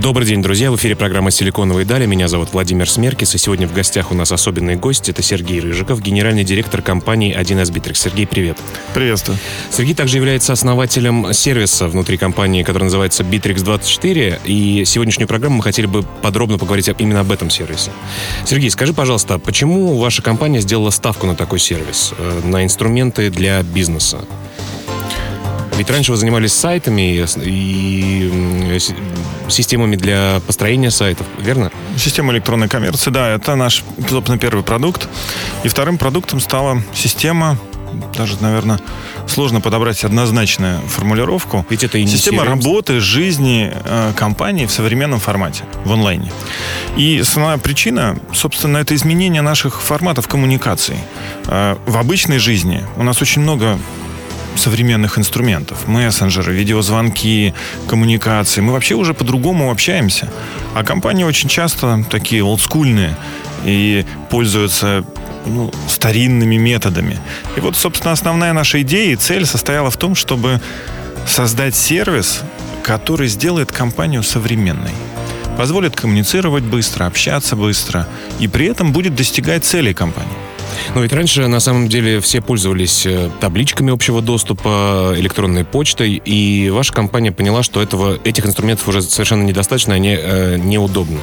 Добрый день, друзья. В эфире программа «Силиконовые дали». Меня зовут Владимир Смеркис. И сегодня в гостях у нас особенный гость. Это Сергей Рыжиков, генеральный директор компании 1С Bittrex. Сергей, привет. Приветствую. Сергей также является основателем сервиса внутри компании, который называется Bittrex24. И сегодняшнюю программу мы хотели бы подробно поговорить именно об этом сервисе. Сергей, скажи, пожалуйста, почему ваша компания сделала ставку на такой сервис, э, на инструменты для бизнеса? Ведь раньше вы занимались сайтами и системами для построения сайтов, верно? Система электронной коммерции, да, это наш, собственно, первый продукт. И вторым продуктом стала система, даже, наверное, сложно подобрать однозначную формулировку. Ведь это Система работы, жизни э, компании в современном формате, в онлайне. И основная причина, собственно, это изменение наших форматов коммуникаций. Э, в обычной жизни у нас очень много современных инструментов. Мессенджеры, видеозвонки, коммуникации. Мы вообще уже по-другому общаемся. А компании очень часто такие олдскульные и пользуются ну, старинными методами. И вот, собственно, основная наша идея и цель состояла в том, чтобы создать сервис, который сделает компанию современной позволит коммуницировать быстро, общаться быстро и при этом будет достигать целей компании. Но ведь раньше, на самом деле, все пользовались э, табличками общего доступа, электронной почтой, и ваша компания поняла, что этого, этих инструментов уже совершенно недостаточно, они э, неудобны.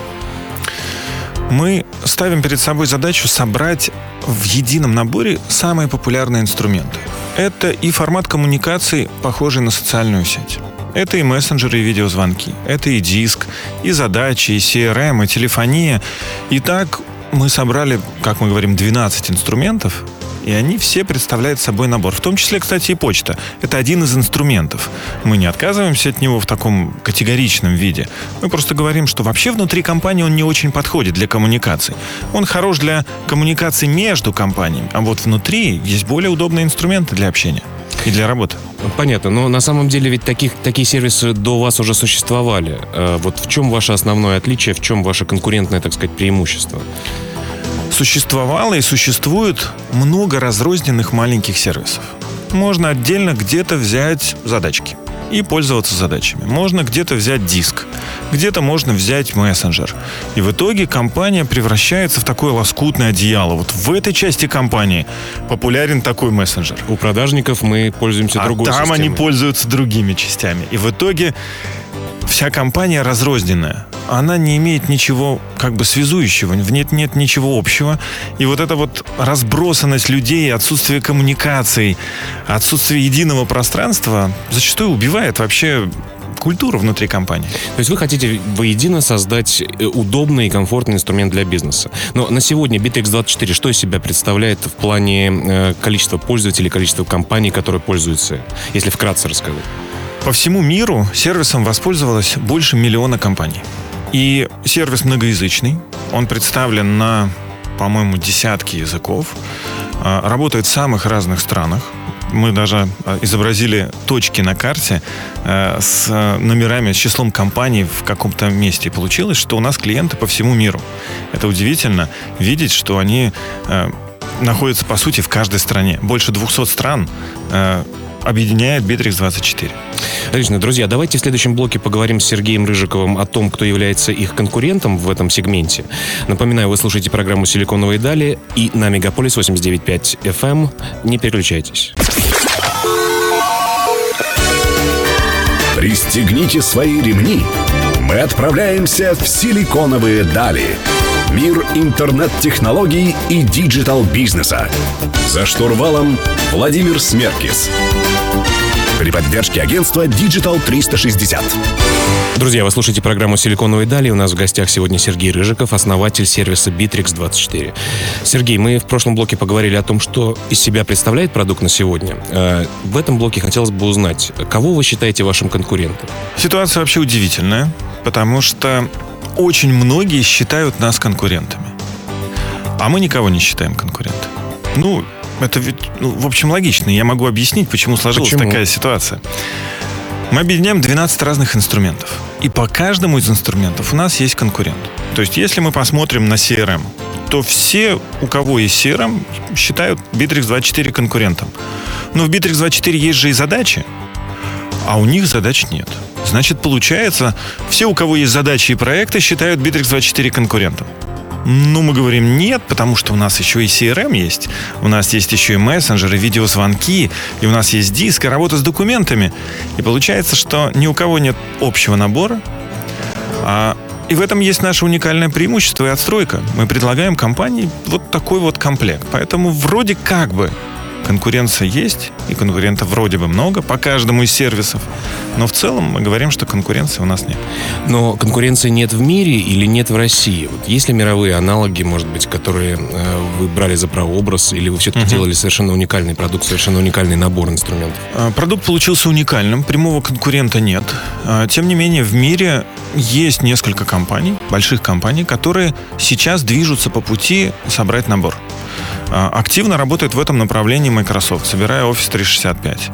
Мы ставим перед собой задачу собрать в едином наборе самые популярные инструменты. Это и формат коммуникации, похожий на социальную сеть. Это и мессенджеры, и видеозвонки. Это и диск, и задачи, и CRM, и телефония. И так мы собрали, как мы говорим, 12 инструментов, и они все представляют собой набор. В том числе, кстати, и почта. Это один из инструментов. Мы не отказываемся от него в таком категоричном виде. Мы просто говорим, что вообще внутри компании он не очень подходит для коммуникаций. Он хорош для коммуникации между компаниями, а вот внутри есть более удобные инструменты для общения и для работы. Понятно, но на самом деле ведь таких, такие сервисы до вас уже существовали. Э, Вот в чем ваше основное отличие, в чем ваше конкурентное, так сказать, преимущество? Существовало и существует много разрозненных маленьких сервисов. Можно отдельно где-то взять задачки и пользоваться задачами. Можно где-то взять диск, где-то можно взять мессенджер. И в итоге компания превращается в такое лоскутное одеяло. Вот в этой части компании популярен такой мессенджер. У продажников мы пользуемся А другой там системой. они пользуются другими частями. И в итоге вся компания разрозненная. Она не имеет ничего как бы связующего, в ней нет ничего общего. И вот эта вот разбросанность людей, отсутствие коммуникаций, отсутствие единого пространства зачастую убивает вообще культуру внутри компании. То есть вы хотите воедино создать э, удобный и комфортный инструмент для бизнеса. Но на сегодня Bittrex24 что из себя представляет в плане э, количества пользователей, количества компаний, которые пользуются, если вкратце рассказать? По всему миру сервисом воспользовалось больше миллиона компаний. И сервис многоязычный. Он представлен на, по-моему, десятки языков. А, Работает в самых разных странах. Мы даже а, изобразили точки на карте э, с номерами, с числом компаний в каком-то месте. И получилось, что у нас клиенты по всему миру. Это удивительно видеть, что они находятся, по сути, в каждой стране. Больше 200 стран объединяет Bittrex24. Отлично, друзья, давайте в следующем блоке поговорим с Сергеем Рыжиковым о том, кто является их конкурентом в этом сегменте. Напоминаю, вы слушаете программу «Силиконовые дали» и на Мегаполис 89.5 FM. Не переключайтесь. Пристегните свои ремни. Мы отправляемся в Силиконовые дали. Мир интернет-технологий и digital-бизнеса. За штурвалом Владимир Смеркис. При поддержке агентства Digital 360. Друзья, вы слушаете программу «Силиконовые дали». У нас в гостях сегодня Сергей Рыжиков, основатель сервиса Bitrix24. Сергей, мы в прошлом блоке поговорили о том, что из себя представляет продукт на сегодня. Э, В этом блоке хотелось бы узнать, кого вы считаете вашим конкурентом? Ситуация вообще удивительная, потому что очень многие считают нас конкурентами. А мы никого не считаем конкурентами. Ну, это ведь, ну, в общем, логично. Я могу объяснить, почему сложилась Почему? такая ситуация. Мы объединяем 12 разных инструментов. И по каждому из инструментов у нас есть конкурент. То есть, если мы посмотрим на CRM, то все, у кого есть CRM, считают Bittrex24 конкурентом. Но в Bittrex24 есть же и задачи, а у них задач нет. Значит, получается, все, у кого есть задачи и проекты, считают Bittrex24 конкурентом. Ну, мы говорим нет, потому что у нас еще и CRM есть, у нас есть еще и мессенджеры, видеозвонки, и у нас есть диск, и работа с документами. И получается, что ни у кого нет общего набора, а и в этом есть наше уникальное преимущество и отстройка. Мы предлагаем компании вот такой вот комплект. Поэтому вроде как бы конкуренция есть, и конкурентов вроде бы много по каждому из сервисов, но в целом мы говорим, что конкуренции у нас нет. Но конкуренции нет в мире или нет в России? Вот есть ли мировые аналоги, может быть, которые э, вы брали за прообраз, или вы все-таки угу. делали совершенно уникальный продукт, совершенно уникальный набор инструментов? А, продукт получился уникальным, прямого конкурента нет. А, тем не менее, в мире есть несколько компаний, больших компаний, которые сейчас движутся по пути собрать набор. А, активно работает в этом направлении Microsoft, собирая Office 365.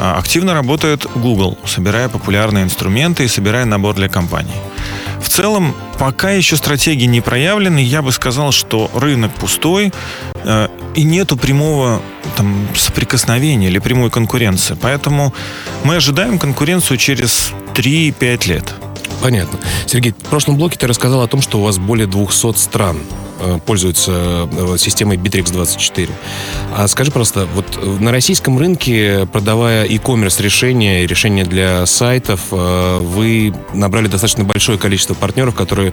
А, активно работает Google, собирая популярные инструменты и собирая набор для компаний. В целом, пока еще стратегии не проявлены, я бы сказал, что рынок пустой э, и нету прямого там, соприкосновения или прямой конкуренции. Поэтому мы ожидаем конкуренцию через 3-5 лет. Понятно. Сергей, в прошлом блоке ты рассказал о том, что у вас более 200 стран Э, пользуются э, системой Bittrex24. А скажи просто, вот на российском рынке, продавая e-commerce решения, решения для сайтов, э, вы набрали достаточно большое количество партнеров, которые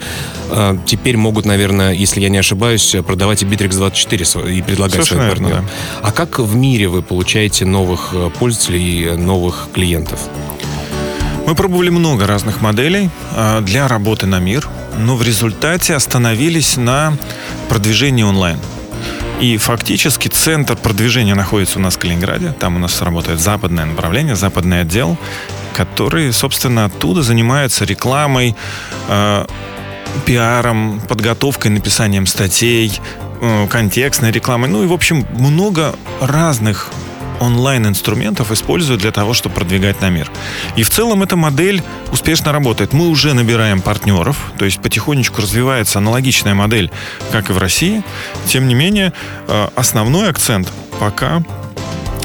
теперь могут, наверное, если я не ошибаюсь, продавать и Bittrex24 и предлагать Совершенно своим партнерам. Да. А как в мире вы получаете новых пользователей, новых клиентов? Мы пробовали много разных моделей для работы на мир – но в результате остановились на продвижении онлайн. И фактически центр продвижения находится у нас в Калининграде. Там у нас работает западное направление, западный отдел, который, собственно, оттуда занимается рекламой, э, пиаром, подготовкой, написанием статей, э, контекстной рекламой. Ну и, в общем, много разных онлайн-инструментов используют для того, чтобы продвигать на мир. И в целом эта модель успешно работает. Мы уже набираем партнеров, то есть потихонечку развивается аналогичная модель, как и в России. Тем не менее, э, основной акцент пока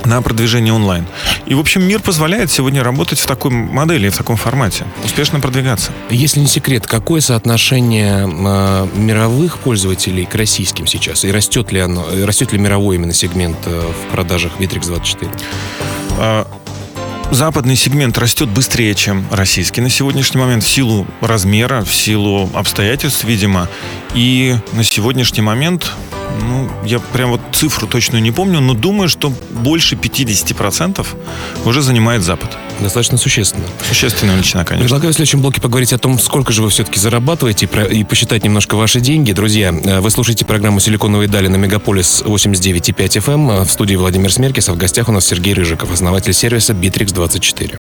на продвижение онлайн. И, в общем, мир позволяет сегодня работать в такой модели, в таком формате, успешно продвигаться. Если не секрет, какое соотношение э, мировых пользователей к российским сейчас? И растет ли оно, растет ли мировой именно сегмент э, в продажах Bittrex24? Западный сегмент растет быстрее, чем российский на сегодняшний момент в силу размера, в силу обстоятельств, видимо. И на сегодняшний момент ну, я прям вот цифру точно не помню, но думаю, что больше 50% уже занимает Запад. Достаточно существенно. Существенная величина, конечно. Предлагаю в следующем блоке поговорить о том, сколько же вы все-таки зарабатываете и посчитать немножко ваши деньги. Друзья, э, вы слушаете программу «Силиконовые дали» на Мегаполис 89,5 FM. Эм. В студии Владимир Смеркис, а в гостях у нас Сергей Рыжиков, основатель сервиса Bittrex24.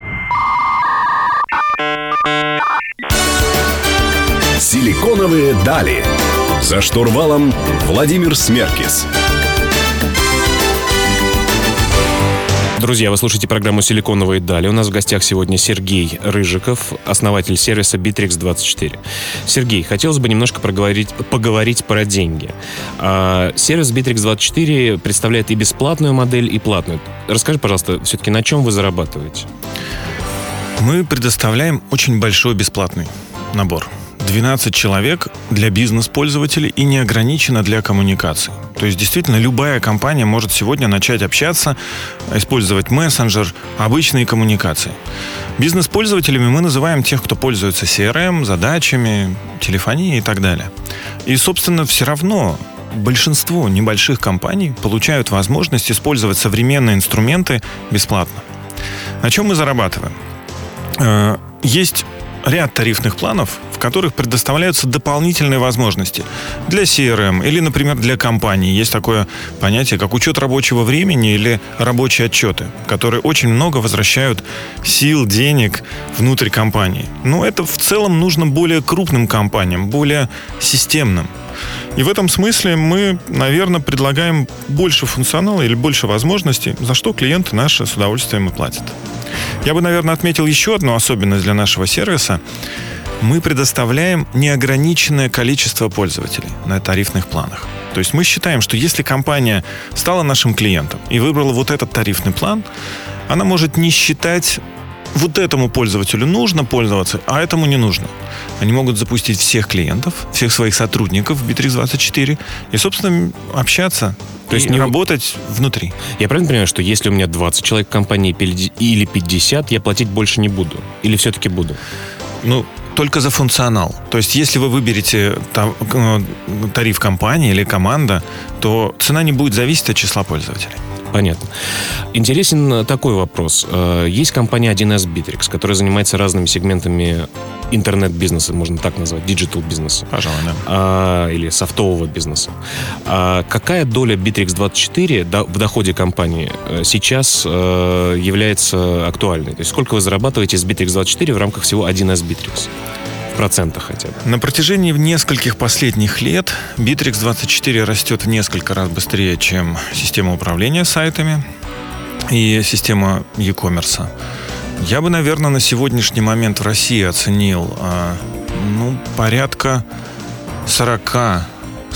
«Силиконовые дали». За штурвалом Владимир Смеркис. Друзья, вы слушаете программу «Силиконовые дали». У нас в гостях сегодня Сергей Рыжиков, основатель сервиса Bittrex24. Сергей, хотелось бы немножко проговорить, поговорить про деньги. А, сервис Bittrex24 представляет и бесплатную модель, и платную. Расскажи, пожалуйста, все-таки на чем вы зарабатываете? Мы предоставляем очень большой бесплатный набор. 12 человек для бизнес-пользователей и не ограничено для коммуникаций. То есть действительно любая компания может сегодня начать общаться, использовать мессенджер, обычные коммуникации. Бизнес-пользователями мы называем тех, кто пользуется CRM, задачами, телефонией и так далее. И, собственно, все равно большинство небольших компаний получают возможность использовать современные инструменты бесплатно. На чем мы зарабатываем? Э, есть ряд тарифных планов, в которых предоставляются дополнительные возможности для CRM или, например, для компании. Есть такое понятие, как учет рабочего времени или рабочие отчеты, которые очень много возвращают сил, денег внутрь компании. Но это в целом нужно более крупным компаниям, более системным. И в этом смысле мы, наверное, предлагаем больше функционала или больше возможностей, за что клиенты наши с удовольствием и платят. Я бы, наверное, отметил еще одну особенность для нашего сервиса. мы предоставляем неограниченное количество пользователей на тарифных планах. То есть мы считаем, что если компания стала нашим клиентом и выбрала вот этот тарифный план, она может не считать вот этому пользователю нужно пользоваться, а этому не нужно. Они могут запустить всех клиентов, всех своих сотрудников в Bittrex24 и, собственно, общаться то есть не работать внутри. Я правильно понимаю, что если у меня 20 человек в компании или 50, я платить больше не буду? Или все-таки буду? Ну, только за функционал. То есть, если вы выберете э, тариф компании или команда, то цена не будет зависеть от числа пользователей. Понятно. Интересен такой вопрос. Э, есть компания 1С Bittrex, которая занимается разными сегментами интернет-бизнеса, можно так назвать, digital бизнеса. Пожалуй, да. А, или софтового бизнеса. А какая доля Bitrix24 в доходе компании э, сейчас э, является актуальной? То есть сколько вы зарабатываете с Bitrix24 в рамках всего 1С Bitrix? Процентах хотя бы? На протяжении нескольких последних лет Bitrix 24 растет в несколько раз быстрее, чем система управления сайтами и система e-commerce. Я бы, наверное, на сегодняшний момент в России оценил а, ну, порядка 40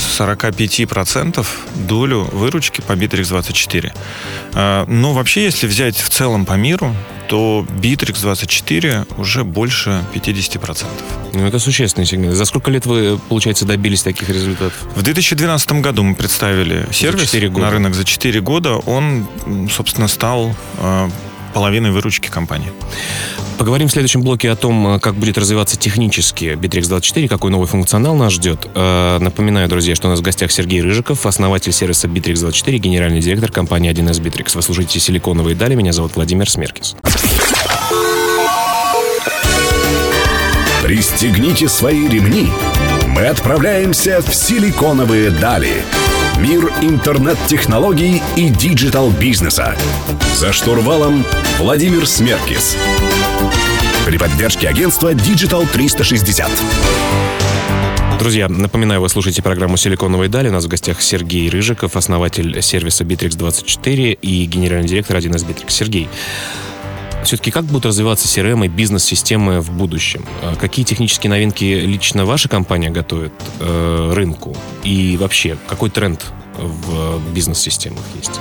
45% долю выручки по Bittrex24. А, но вообще, если взять в целом по миру, то Bittrex24 уже больше 50%. Ну, это существенный сегмент. За сколько лет вы, получается, добились таких результатов? В 2012 году мы представили сервис на рынок за 4 года. Он, собственно, стал а, половиной выручки компании. Поговорим в следующем блоке о том, э, как будет развиваться технически Bittrex24, какой новый функционал нас ждет. Э, напоминаю, друзья, что у нас в гостях Сергей Рыжиков, основатель сервиса Bittrex24, генеральный директор компании 1С Bittrex. Вы слушаете «Силиконовые дали». Меня зовут Владимир Смеркис. Пристегните свои ремни. Мы отправляемся в «Силиконовые дали». Мир интернет-технологий и digital-бизнеса. За штурвалом Владимир Смеркис. При поддержке агентства Digital 360. Друзья, напоминаю, вы слушаете программу «Силиконовые дали». У нас в гостях Сергей Рыжиков, основатель сервиса Bitrix24 и генеральный директор 1С Bitrix. Сергей, все-таки как будут развиваться CRM и бизнес-системы в будущем? А какие технические новинки лично ваша компания готовит э, рынку? И вообще, какой тренд в бизнес-системах есть?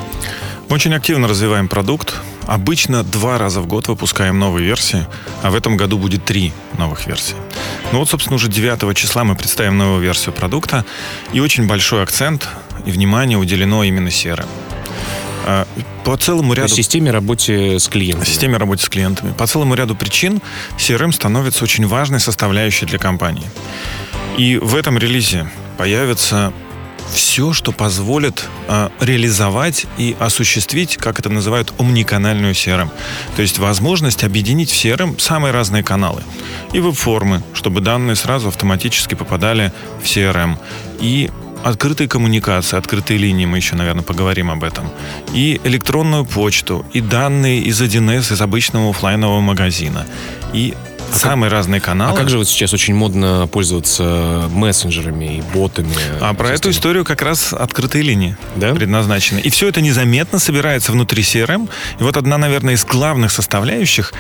Мы очень активно развиваем продукт. Обычно два раза в год выпускаем новые версии, а в этом году будет три новых версии. Ну вот, собственно, уже 9 числа мы представим новую версию продукта, и очень большой акцент и внимание уделено именно CRM. А, по целому ряду... По системе работы с клиентами. Системе работы с клиентами. По целому ряду причин CRM становится очень важной составляющей для компании. И в этом релизе появится все, что позволит э, реализовать и осуществить, как это называют, умниканальную CRM. То есть возможность объединить в CRM самые разные каналы. И веб-формы, чтобы данные сразу автоматически попадали в CRM. И открытые коммуникации, открытые линии, мы еще, наверное, поговорим об этом, и электронную почту, и данные из 1С, из обычного офлайнового магазина, и а самые как, разные каналы. А как же вот сейчас очень модно пользоваться мессенджерами и ботами? А про эту историю как раз открытые линии да? предназначены. И все это незаметно собирается внутри CRM. И вот одна, наверное, из главных составляющих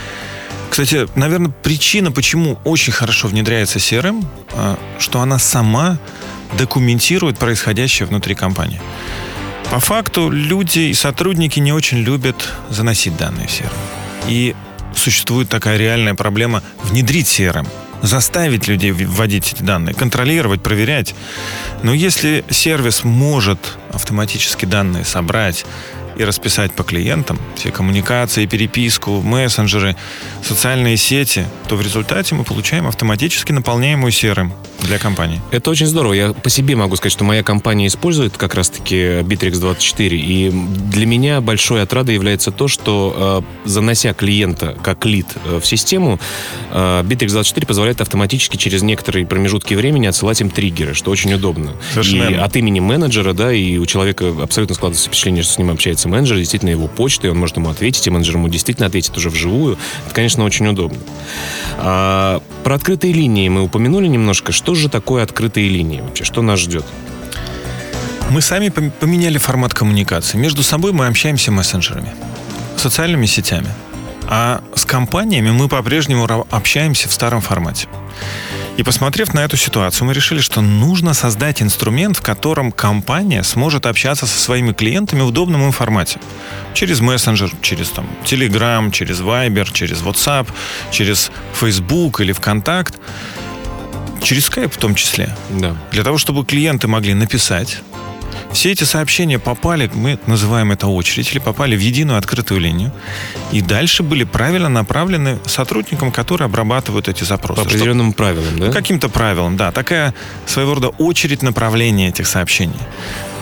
кстати, наверное, причина, почему очень хорошо внедряется CRM, а, что она сама документирует происходящее внутри компании. По факту люди и сотрудники не очень любят заносить данные в CRM. И существует такая реальная проблема внедрить CRM, заставить людей вводить эти данные, контролировать, проверять. Но если сервис может автоматически данные собрать, и расписать по клиентам все коммуникации, переписку, мессенджеры, социальные сети, то в результате мы получаем автоматически наполняемую CRM для компании. Это очень здорово. Я по себе могу сказать, что моя компания использует как раз-таки Bittrex24. И для меня большой отрадой является то, что э, занося клиента как лид э, в систему, э, Bittrex24 позволяет автоматически через некоторые промежутки времени отсылать им триггеры, что очень удобно. Совершенно. И от имени менеджера, да, и у человека абсолютно складывается впечатление, что с ним общается менеджер, действительно его почта, и он может ему ответить, и менеджер ему действительно ответит уже вживую. Это, конечно, очень удобно. А, про открытые линии мы упомянули немножко. Что же такое открытые линии вообще? Что нас ждет? Мы сами поменяли формат коммуникации. Между собой мы общаемся мессенджерами, социальными сетями. А с компаниями мы по-прежнему общаемся в старом формате. И посмотрев на эту ситуацию, мы решили, что нужно создать инструмент, в котором компания сможет общаться со своими клиентами в удобном им формате. Через мессенджер, через там, Telegram, через Viber, через WhatsApp, через Facebook или ВКонтакт, через Skype в том числе. Да. Для того, чтобы клиенты могли написать, все эти сообщения попали, мы называем это очередь, или попали в единую открытую линию, и дальше были правильно направлены сотрудникам, которые обрабатывают эти запросы. По определенным правилам, да? Каким-то правилам, да. Такая своего рода очередь направления этих сообщений.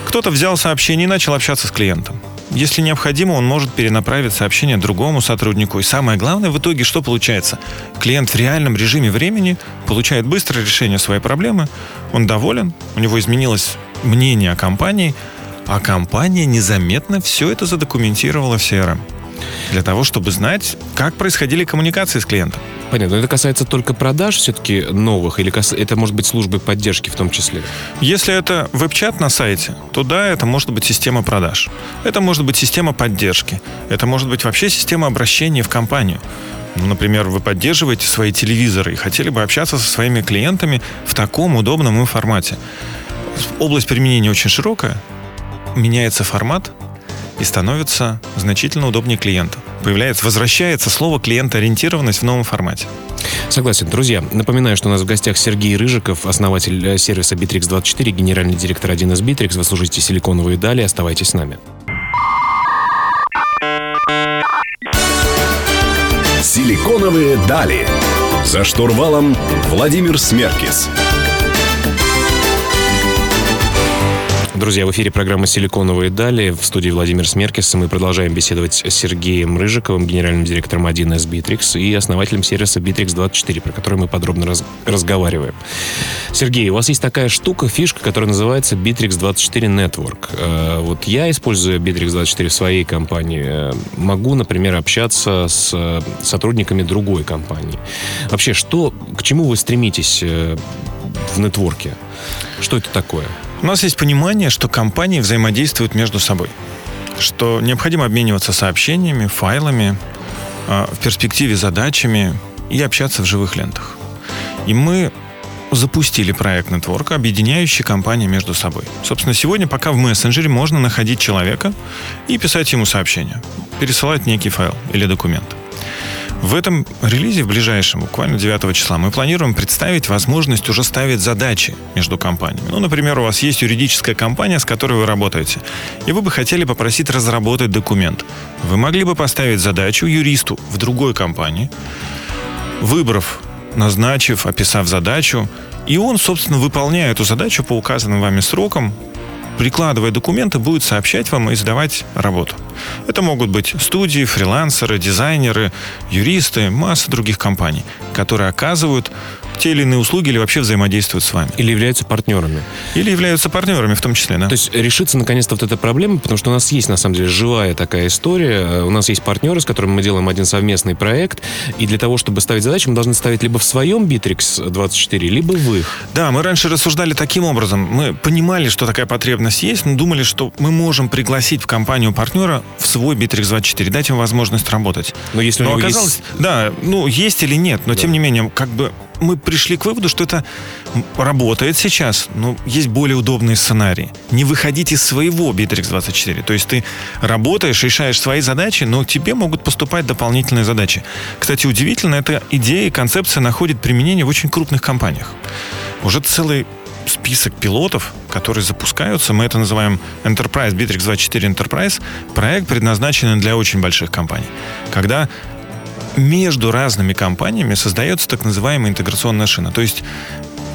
Кто-то взял сообщение и начал общаться с клиентом. Если необходимо, он может перенаправить сообщение другому сотруднику. И самое главное, в итоге что получается? Клиент в реальном режиме времени получает быстрое решение своей проблемы, он доволен, у него изменилось мнение о компании, а компания незаметно все это задокументировала в CRM. Для того, чтобы знать, как происходили коммуникации с клиентом. Понятно. Но это касается только продаж все-таки новых, или кас... это может быть службы поддержки в том числе? Если это веб-чат на сайте, то да, это может быть система продаж. Это может быть система поддержки. Это может быть вообще система обращения в компанию. Ну, например, вы поддерживаете свои телевизоры и хотели бы общаться со своими клиентами в таком удобном им формате. Область применения очень широкая, меняется формат, и становится значительно удобнее клиенту. Появляется, возвращается слово клиентоориентированность в новом формате. Согласен. Друзья, напоминаю, что у нас в гостях Сергей Рыжиков, основатель э, сервиса Bittrex24, генеральный директор 1С Bittrex. Вы служите силиконовые дали. Оставайтесь с нами. Силиконовые дали. За штурвалом Владимир Смеркис. Друзья, в эфире программа «Силиконовые дали». В студии Владимир Смеркис. Мы продолжаем беседовать с Сергеем Рыжиковым, генеральным директором 1С Bittrex и основателем сервиса Bittrex24, про который мы подробно раз разговариваем. Сергей, у вас есть такая штука, фишка, которая называется Bittrex24 Network. Э, вот я, используя Bittrex24 в своей компании, э, могу, например, общаться с э, сотрудниками другой компании. Вообще, что, к чему вы стремитесь в нетворке? Что это такое? У нас есть понимание, что компании взаимодействуют между собой, что необходимо обмениваться сообщениями, файлами, а, в перспективе задачами и общаться в живых лентах. И мы запустили проект Network, объединяющий компании между собой. Собственно, сегодня пока в мессенджере можно находить человека и писать ему сообщение, пересылать некий файл или документ. В этом релизе, в ближайшем, буквально 9 числа, мы планируем представить возможность уже ставить задачи между компаниями. Ну, например, у вас есть юридическая компания, с которой вы работаете, и вы бы хотели попросить разработать документ. Вы могли бы поставить задачу юристу в другой компании, выбрав, назначив, описав задачу, и он, собственно, выполняя эту задачу по указанным вами срокам, прикладывая документы, будет сообщать вам и сдавать работу. Это могут быть студии, фрилансеры, дизайнеры, юристы, масса других компаний, которые оказывают те или иные услуги или вообще взаимодействуют с вами. Или являются партнерами. Или являются партнерами в том числе, да. То есть решится наконец-то вот эта проблема, потому что у нас есть на самом деле живая такая история. У нас есть партнеры, с которыми мы делаем один совместный проект, и для того, чтобы ставить задачи, мы должны ставить либо в своем Bittrex 24, либо в их. Да, мы раньше рассуждали таким образом. Мы понимали, что такая потребность есть, но думали, что мы можем пригласить в компанию партнера в свой Bittrex 24, дать им возможность работать. Но если но у него оказалось, есть... да, ну есть или нет, но Да. тем не менее, как бы мы пришли к выводу, что это работает сейчас, но есть более удобные сценарии. Не выходить из своего Bittrex 24. То есть ты работаешь, решаешь свои задачи, но тебе могут поступать дополнительные задачи. Кстати, удивительно, эта идея и концепция находит применение в очень крупных компаниях. Уже целый список пилотов, которые запускаются. Мы это называем Enterprise, Bittrex 24 Enterprise. Проект предназначен для очень больших компаний. Когда между разными компаниями создается так называемая интеграционная шина. То есть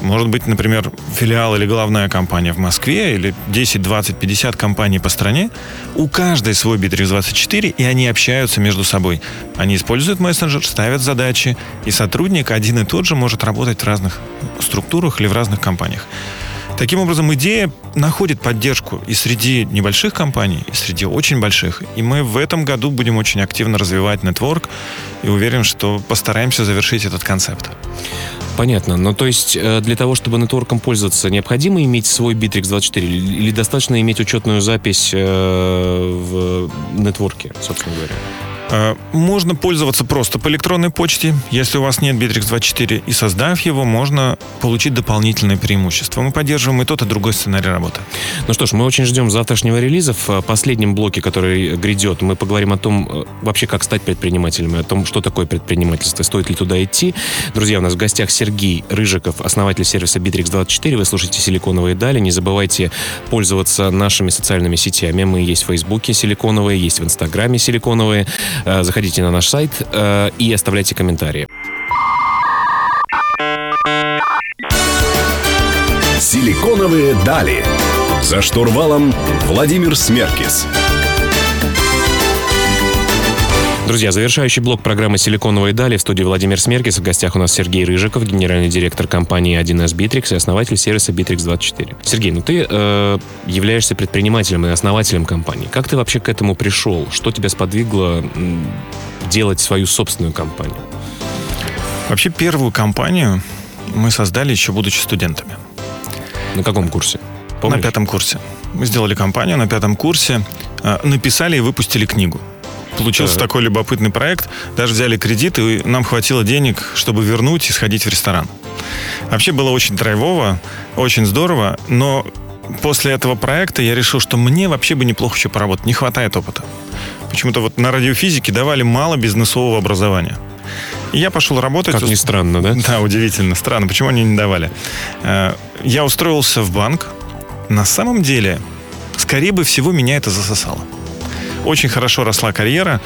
может быть, например, филиал или главная компания в Москве, или 10, 20, 50 компаний по стране. У каждой свой Bittrex 24, и они общаются между собой. Они используют мессенджер, ставят задачи, и сотрудник один и тот же может работать в разных структурах или в разных компаниях. Таким образом, идея находит поддержку и среди небольших компаний, и среди очень больших. И мы в этом году будем очень активно развивать нетворк и уверен, что постараемся завершить этот концепт. Понятно. Но то есть э, для того, чтобы нетворком пользоваться, необходимо иметь свой Bittrex 24 или достаточно иметь учетную запись э, в нетворке, собственно говоря? Э, можно пользоваться просто по электронной почте. Если у вас нет Bittrex24 и создав его, можно получить дополнительные преимущества. Мы поддерживаем и тот, и другой сценарий работы. Ну что ж, мы очень ждем завтрашнего релиза. В последнем блоке, который грядет, мы поговорим о том, э, вообще как стать предпринимателем, о том, что такое предпринимательство, стоит ли туда идти. Друзья, у нас в гостях Сергей Рыжиков, основатель сервиса Bittrex24. Вы слушаете «Силиконовые дали». Не забывайте пользоваться нашими социальными сетями. Мы есть в Фейсбуке «Силиконовые», есть в Инстаграме «Силиконовые». Э, заходите на наш сайт э, и оставляйте комментарии. Силиконовые дали. За штурвалом Владимир Смеркис. Друзья, завершающий блок программы «Силиконовые дали» в студии Владимир Смеркис. В гостях у нас Сергей Рыжиков, генеральный директор компании 1С Bittrex и основатель сервиса Bittrex24. Сергей, ну ты э, являешься предпринимателем и основателем компании. Как ты вообще к этому пришел? Что тебя сподвигло делать свою собственную компанию? Вообще первую компанию мы создали еще будучи студентами. На каком курсе? Помнишь? На пятом курсе. Мы сделали компанию на пятом курсе, э, написали и выпустили книгу. Получился так. такой любопытный проект. Даже взяли кредит, и нам хватило денег, чтобы вернуть и сходить в ресторан. Вообще было очень драйвово, очень здорово, но после этого проекта я решил, что мне вообще бы неплохо еще поработать. Не хватает опыта. Почему-то вот на радиофизике давали мало бизнесового образования. И я пошел работать. Как ни странно, да? Да, удивительно. Странно. Почему они не давали? Э, я устроился в банк. На самом деле, скорее бы всего, меня это засосало очень хорошо росла карьера.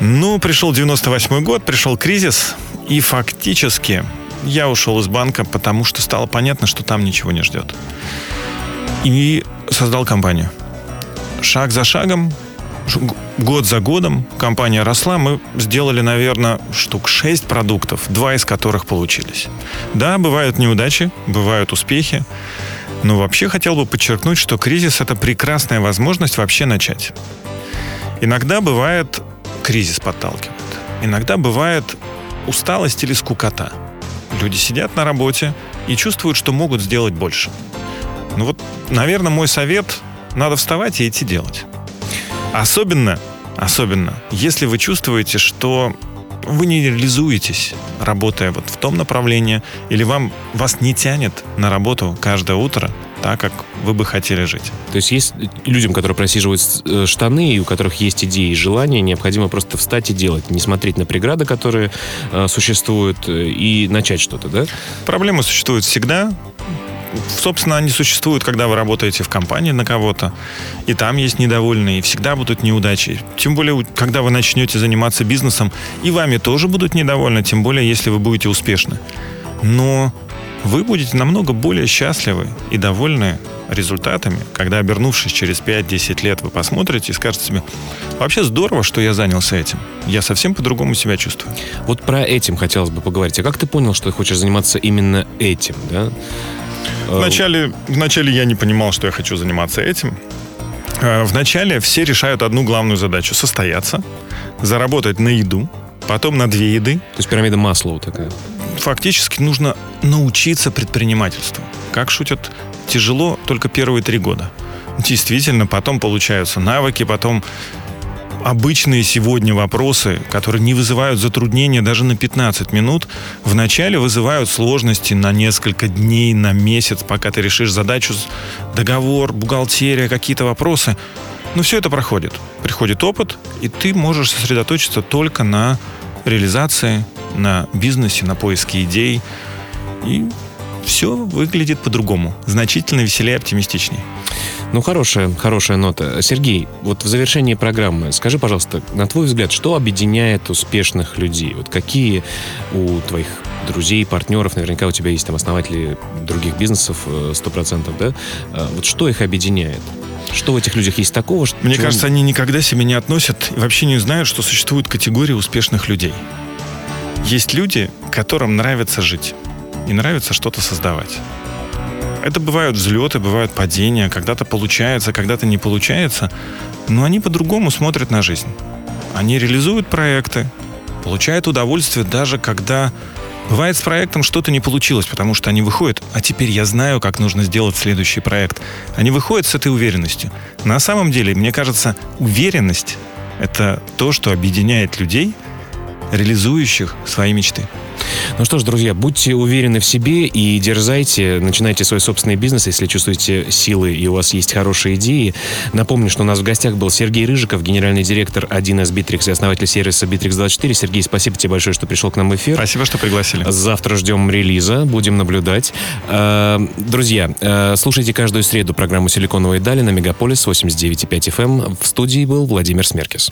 Ну, пришел 98 год, пришел кризис, и фактически я ушел из банка, потому что стало понятно, что там ничего не ждет. И создал компанию. Шаг за шагом, год за годом компания росла. Мы сделали, наверное, штук 6 продуктов, два из которых получились. Да, бывают неудачи, бывают успехи. Но вообще хотел бы подчеркнуть, что кризис — это прекрасная возможность вообще начать. Иногда бывает кризис подталкивает. Иногда бывает усталость или скукота. Люди сидят на работе и чувствуют, что могут сделать больше. Ну вот, наверное, мой совет – надо вставать и идти делать. Особенно, особенно, если вы чувствуете, что вы не реализуетесь, работая вот в том направлении, или вам, вас не тянет на работу каждое утро – так, как вы бы хотели жить. То есть есть людям, которые просиживают э, штаны, и у которых есть идеи и желания, необходимо просто встать и делать, не смотреть на преграды, которые э, существуют, э, и начать что-то, да? Проблемы существуют всегда. Собственно, они существуют, когда вы работаете в компании на кого-то, и там есть недовольные, и всегда будут неудачи. Тем более, когда вы начнете заниматься бизнесом, и вами тоже будут недовольны, тем более, если вы будете успешны. Но вы будете намного более счастливы и довольны результатами, когда, обернувшись через 5-10 лет, вы посмотрите и скажете себе, вообще здорово, что я занялся этим. Я совсем по-другому себя чувствую. Вот про этим хотелось бы поговорить. А как ты понял, что ты хочешь заниматься именно этим, да? Вначале, вначале я не понимал, что я хочу заниматься этим. Э, вначале все решают одну главную задачу – состояться, заработать на еду, потом на две еды. То есть пирамида Маслоу такая фактически нужно научиться предпринимательству. Как шутят, тяжело только первые три года. Действительно, потом получаются навыки, потом обычные сегодня вопросы, которые не вызывают затруднения даже на 15 минут, вначале вызывают сложности на несколько дней, на месяц, пока ты решишь задачу, договор, бухгалтерия, какие-то вопросы. Но все это проходит. Приходит опыт, и ты можешь сосредоточиться только на реализации на бизнесе, на поиске идей. И все выглядит по-другому. Значительно веселее, оптимистичнее. Ну, хорошая, хорошая нота. Сергей, вот в завершении программы скажи, пожалуйста, на твой взгляд, что объединяет успешных людей? Вот какие у твоих друзей, партнеров, наверняка у тебя есть там основатели других бизнесов, э, сто процентов, да? А вот что их объединяет? Что в этих людях есть такого? Что Мне кажется, они никогда себя не относят и вообще не знают, что существует категория успешных людей. Есть люди, которым нравится жить и нравится что-то создавать. Это бывают взлеты, бывают падения, когда-то получается, когда-то не получается, но они по-другому смотрят на жизнь. Они реализуют проекты, получают удовольствие даже когда бывает с проектом что-то не получилось, потому что они выходят, а теперь я знаю, как нужно сделать следующий проект. Они выходят с этой уверенностью. На самом деле, мне кажется, уверенность Это то, что объединяет людей, реализующих свои мечты. Ну что ж, друзья, будьте уверены в себе и дерзайте, начинайте свой собственный бизнес, если чувствуете силы и у вас есть хорошие идеи. Напомню, что у нас в гостях был Сергей Рыжиков, генеральный директор 1С Bittrex и основатель сервиса Bittrex24. Сергей, спасибо тебе большое, что пришел к нам в эфир. Спасибо, что пригласили. Завтра ждем релиза, будем наблюдать. Э, друзья, э, слушайте каждую среду программу «Силиконовые дали» на Мегаполис 89.5 FM. В студии был Владимир Смеркис.